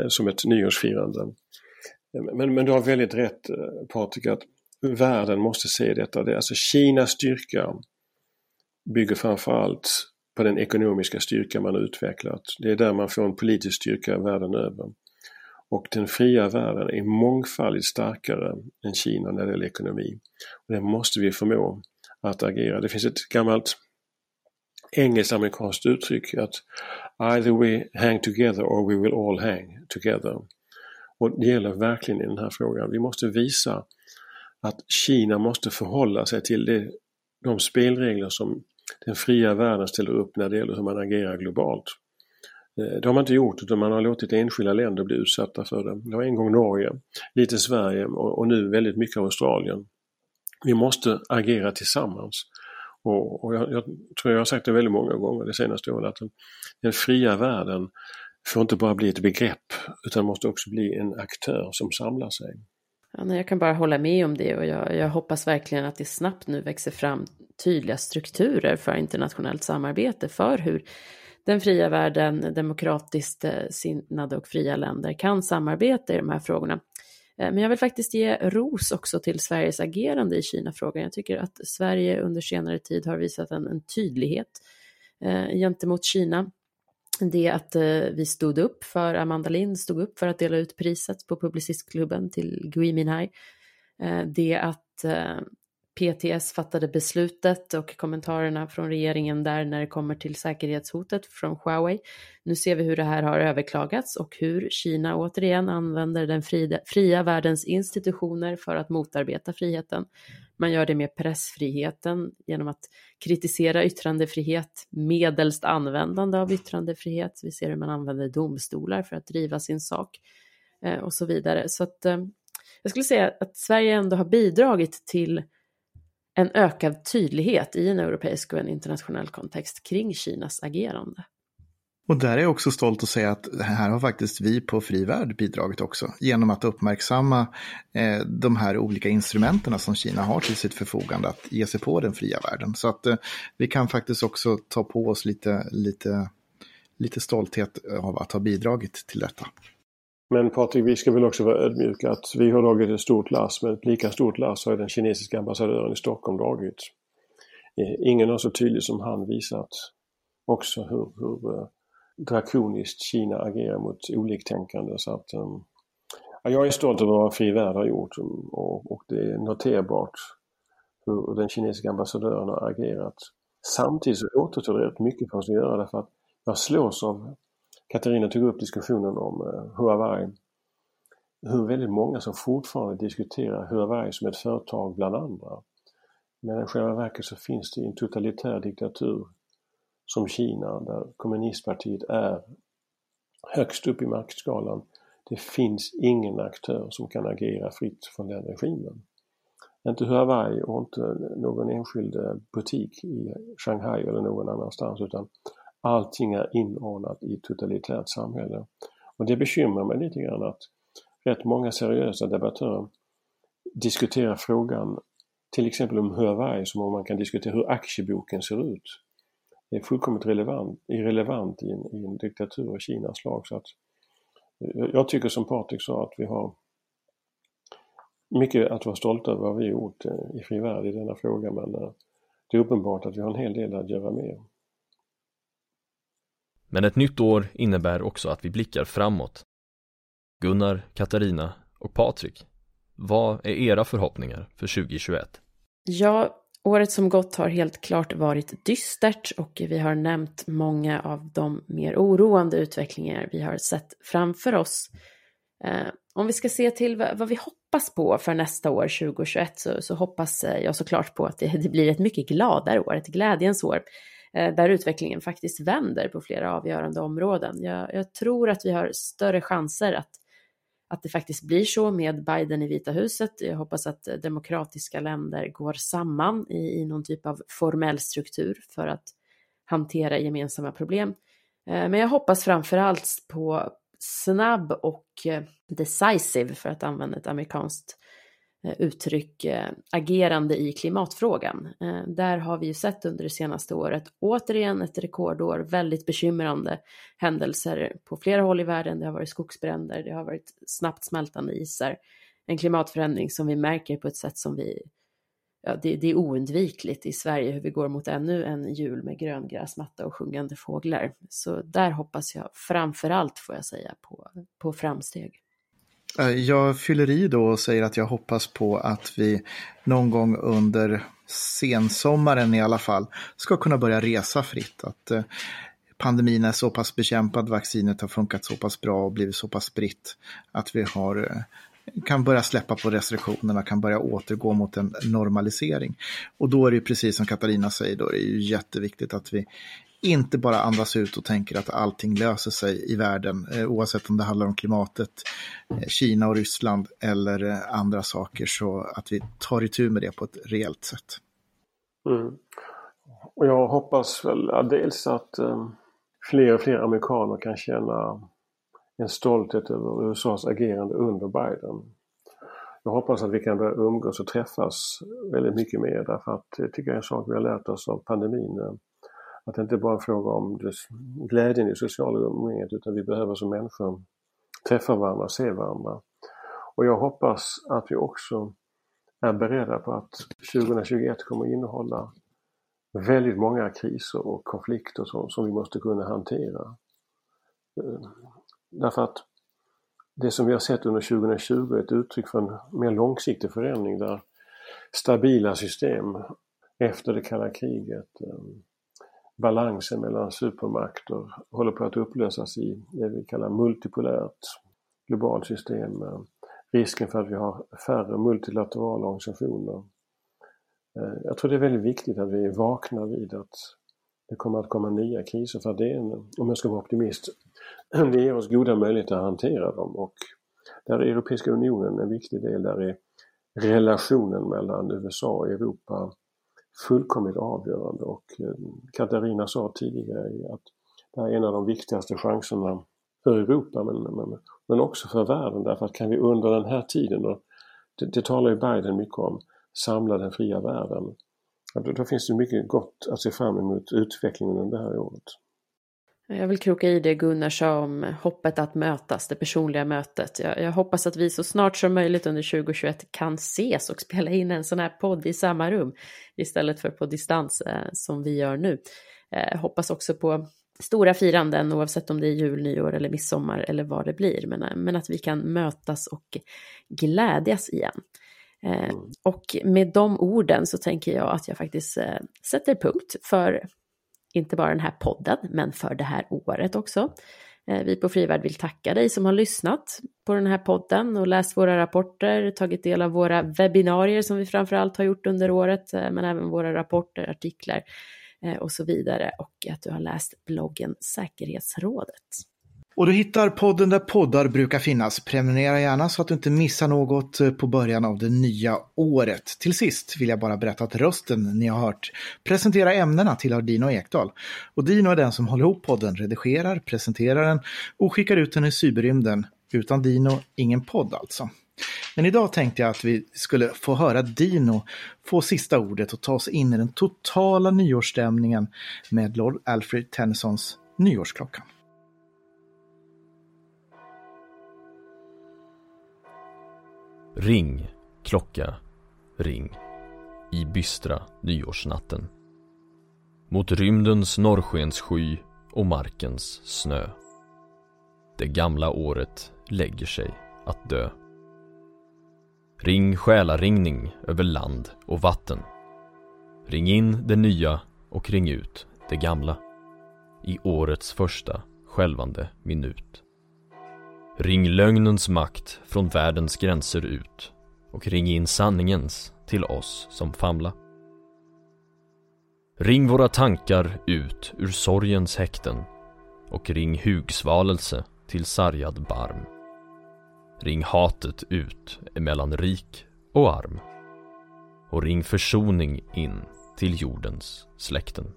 eh, som ett nyårsfirande. Men, men du har väldigt rätt eh, Patrik att världen måste se detta. Det är alltså Kinas styrka bygger framförallt på den ekonomiska styrka man har utvecklat. Det är där man får en politisk styrka världen över. Och den fria världen är mångfaldigt starkare än Kina när det gäller ekonomi. Och det måste vi förmå att agera. Det finns ett gammalt engelskt-amerikanskt uttryck att either we hang together or we will all hang together. Och det gäller verkligen i den här frågan. Vi måste visa att Kina måste förhålla sig till det, de spelregler som den fria världen ställer upp när det gäller hur man agerar globalt. Eh, det har man inte gjort utan man har låtit enskilda länder bli utsatta för det. Det var en gång Norge, lite Sverige och, nu väldigt mycket Australien. Vi måste agera tillsammans. Och, och jag, jag, tror jag har sagt det väldigt många gånger de senaste åren att den, den fria världen får inte bara bli ett begrepp utan måste också bli en aktör som samlar sig. Ja, jag kan bara hålla med om det och jag, jag, hoppas verkligen att det snabbt nu växer fram tydliga strukturer för internationellt samarbete för hur den fria världen, demokratiskt eh, sinnade och fria länder kan samarbeta i de här frågorna. Eh, men jag vill faktiskt ge ros också till Sveriges agerande i Kina-frågan. Jag tycker att Sverige under senare tid har visat en, en tydlighet eh, gentemot Kina. Det att eh, vi stod upp för, Amanda Lind stod upp för att dela ut priset på Publicistklubben till Gui Minhai. Eh, det att eh, PTS fattade beslutet och kommentarerna från regeringen där när det kommer till säkerhetshotet från Huawei. Nu ser vi hur det här har överklagats och hur Kina återigen använder den fria, fria världens institutioner för att motarbeta friheten. Man gör det med pressfriheten genom att kritisera yttrandefrihet, medelst användande av yttrandefrihet. Vi ser hur man använder domstolar för att driva sin sak eh, och så vidare. Så att eh, jag skulle säga att Sverige ändå har bidragit till en ökad tydlighet i en europeisk och en internationell kontext kring Kinas agerande. Och där är jag också stolt att säga att här har faktiskt vi på Fri Värld bidragit också genom att uppmärksamma eh, de här olika instrumenten som Kina har till sitt förfogande att ge sig på den fria världen. Så att eh, vi kan faktiskt också ta på oss lite, lite, lite stolthet av att ha bidragit till detta. Men Patrik, vi ska väl också vara ödmjuka att vi har dragit ett stort lass, men ett lika stort lass har den kinesiska ambassadören i Stockholm dragit. Eh, ingen har så tydligt som han visat också hur, hur eh, drakoniskt Kina agerar mot oliktänkande. Så att, ehm, ja, jag är stolt över vad Fri Värld har gjort ehm, och, och det är noterbart hur den kinesiska ambassadören har agerat. Samtidigt så återstår det rätt mycket för oss att göra därför att jag slås av, Katarina tog upp diskussionen om eh, Huawei, hur väldigt många som fortfarande diskuterar Huawei som ett företag bland andra. Men i själva verket så finns det en totalitär diktatur som Kina där kommunistpartiet är högst upp i maktskalan. Det finns ingen aktör som kan agera fritt från den regimen. Inte Huawei och inte någon enskild eh, butik i Shanghai eller någon annanstans utan allting är inordnat i ett totalitärt samhälle. Och det bekymrar mig lite grann att rätt många seriösa debattörer diskuterar frågan till exempel om Huawei som om man kan diskutera hur aktieboken ser ut Det är fullkomligt relevant, irrelevant i en, i en diktatur av Kinas slag. Så att, eh, jag tycker som Patrik sa att vi har mycket att vara stolta över vad vi gjort eh, i Fri Värld i denna fråga men eh, det är uppenbart att vi har en hel del att göra mer. Men ett nytt år innebär också att vi blickar framåt. Gunnar, Katarina och Patrik, vad är era förhoppningar för 2021? Ja, Året som gått har helt klart varit dystert och vi har nämnt många av de mer oroande utvecklingar vi har sett framför oss. Eh, om vi ska se till vad, vi hoppas på för nästa år, 2021, så, så hoppas jag såklart på att det, det, blir ett mycket gladare år, ett glädjens år, Eh, där utvecklingen faktiskt vänder på flera avgörande områden. Jag, jag tror att vi har större chanser att att det faktiskt blir så med Biden i Vita huset. Jag hoppas att eh, demokratiska länder går samman i, i någon typ av formell struktur för att hantera gemensamma problem. Eh, men jag hoppas framför allt på snabb och eh, decisive, för att använda ett amerikanskt Eh, Eh, uttryck eh, agerande i klimatfrågan. Eh, där har vi ju sett under det senaste året återigen ett rekordår, väldigt bekymrande händelser på flera håll i världen. Det har varit skogsbränder, det har varit snabbt smältande isar, en klimatförändring som vi märker på ett sätt som vi Ja, det, det är oundvikligt i Sverige hur vi går mot ännu en jul med gröngräsmatta och sjungande fåglar. Så där hoppas jag framför allt, får jag säga, på, på framsteg. Eh, jag fyller i då och säger att jag hoppas på att vi någon gång under sensommaren i alla fall ska kunna börja resa fritt. Att eh, pandemin är så pass bekämpad, vaccinet har funkat så pass bra och blivit så pass spritt att vi har eh, kan börja släppa på restriktionerna, kan börja återgå mot en normalisering. Och då är det precis som Katarina säger, då är det ju jätteviktigt att vi inte bara andas ut och tänker att allting löser sig i världen, eh, oavsett om det handlar om klimatet, eh, Kina och Ryssland eller eh, andra saker, så att vi tar itu med det på ett reellt sätt. Mm. Och jag hoppas väl ja, dels att eh, fler och fler amerikaner kan känna en stolthet över USAs agerande under Biden. Jag hoppas att vi kan börja umgås och träffas väldigt mycket mer därför att eh, jag tycker det är en sak vi har lärt oss av pandemin eh, att det inte bara är en fråga om glädjen i sociala umgänget utan vi behöver som människor träffa varandra, se varandra. Och jag hoppas att vi också är beredda på att 2021 kommer innehålla väldigt många kriser och konflikter som, som vi måste kunna hantera. Eh, därför att det som vi har sett under 2020 är ett uttryck för en mer långsiktig förändring där stabila system efter det kalla kriget eh, balansen mellan supermakter håller på att upplösas i det vi kallar multipolärt globalt system. Risken för att vi har färre multilaterala organisationer. Eh, jag tror det är väldigt viktigt att vi vaknar vid att det kommer att komma nya kriser för det är en, om jag ska vara optimist, det ger oss goda möjligheter att hantera dem och där är Europeiska unionen en viktig del, där är relationen mellan USA och Europa fullkomligt avgörande och eh, Katarina sa tidigare att det här är en av de viktigaste chanserna för Europa men, men, men också för världen därför att kan vi under den här tiden, och det, det talar ju Biden mycket om, samla den fria världen. Då, då finns det mycket gott att se fram emot utvecklingen under det här året. Jag vill kroka i det Gunnar sa om hoppet att mötas, det personliga mötet. Jag, jag, hoppas att vi så snart som möjligt under 2021 kan ses och spela in en sån här podd i samma rum istället för på distans eh, som vi gör nu. Eh, hoppas också på stora firanden oavsett om det är jul, nyår eller midsommar eller vad det blir. Men, eh, men att vi kan mötas och glädjas igen. Eh, mm. och med de orden så tänker jag att jag faktiskt eh, sätter punkt för inte bara den här podden, men för det här året också. Eh, vi på Frivärd vill tacka dig som har lyssnat på den här podden och läst våra rapporter, tagit del av våra webbinarier som vi framförallt har gjort under året, eh, men även våra rapporter, artiklar eh, och så vidare och att du har läst bloggen Säkerhetsrådet. Och du hittar podden där poddar brukar finnas. Prenumerera gärna så att du inte missar något eh, på början av det nya året. Till sist vill jag bara berätta att rösten ni har hört presentera ämnena tillhör Dino Ekdal. Och Dino är den som håller ihop podden, redigerar, presenterar den och skickar ut den i cyberrymden. Utan Dino, ingen podd alltså. Men idag tänkte jag att vi skulle få höra Dino få sista ordet och ta oss in i den totala nyårsstämningen med Lord Alfred Tennysons nyårsklocka. Ring, klocka, ring i bystra nyårsnatten. Mot rymdens norrskenssky och markens snö. Det gamla året lägger sig att dö. Ring själaringning över land och vatten. Ring in det nya och ring ut det gamla. I årets första skälvande minut. Ring lögnens makt från världens gränser ut och ring in sanningens till oss som famla. Ring våra tankar ut ur sorgens häkten och ring hugsvalelse till sargad barm. Ring hatet ut emellan rik och arm och ring försoning in till jordens släkten.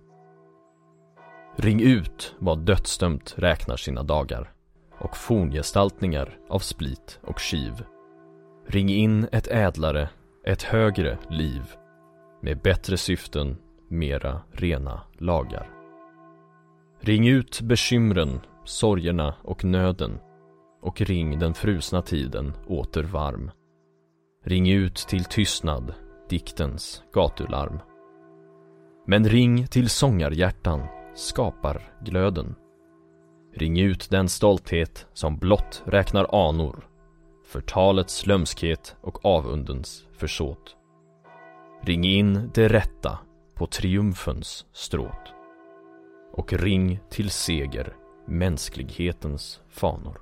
Ring ut vad dödsdömt räknar sina dagar och forngestaltningar av split och kiv. Ring in ett ädlare, ett högre liv med bättre syften, mera rena lagar. Ring ut bekymren, sorgerna och nöden och ring den frusna tiden åter varm. Ring ut till tystnad, diktens gatularm. Men ring till sångarhjärtan, skapar glöden. Ring ut den stolthet som blott räknar anor, förtalets lömskhet och avundens försåt. Ring in det rätta på triumfens stråt och ring till seger mänsklighetens fanor.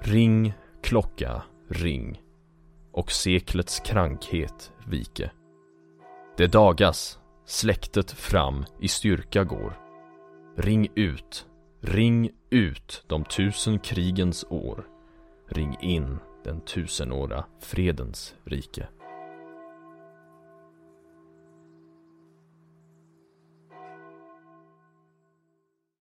Ring, klocka, ring och seklets krankhet vike. Det dagas, släktet fram i styrka går. Ring ut Ring ut de tusen krigens år. Ring in den tusenåra fredens rike.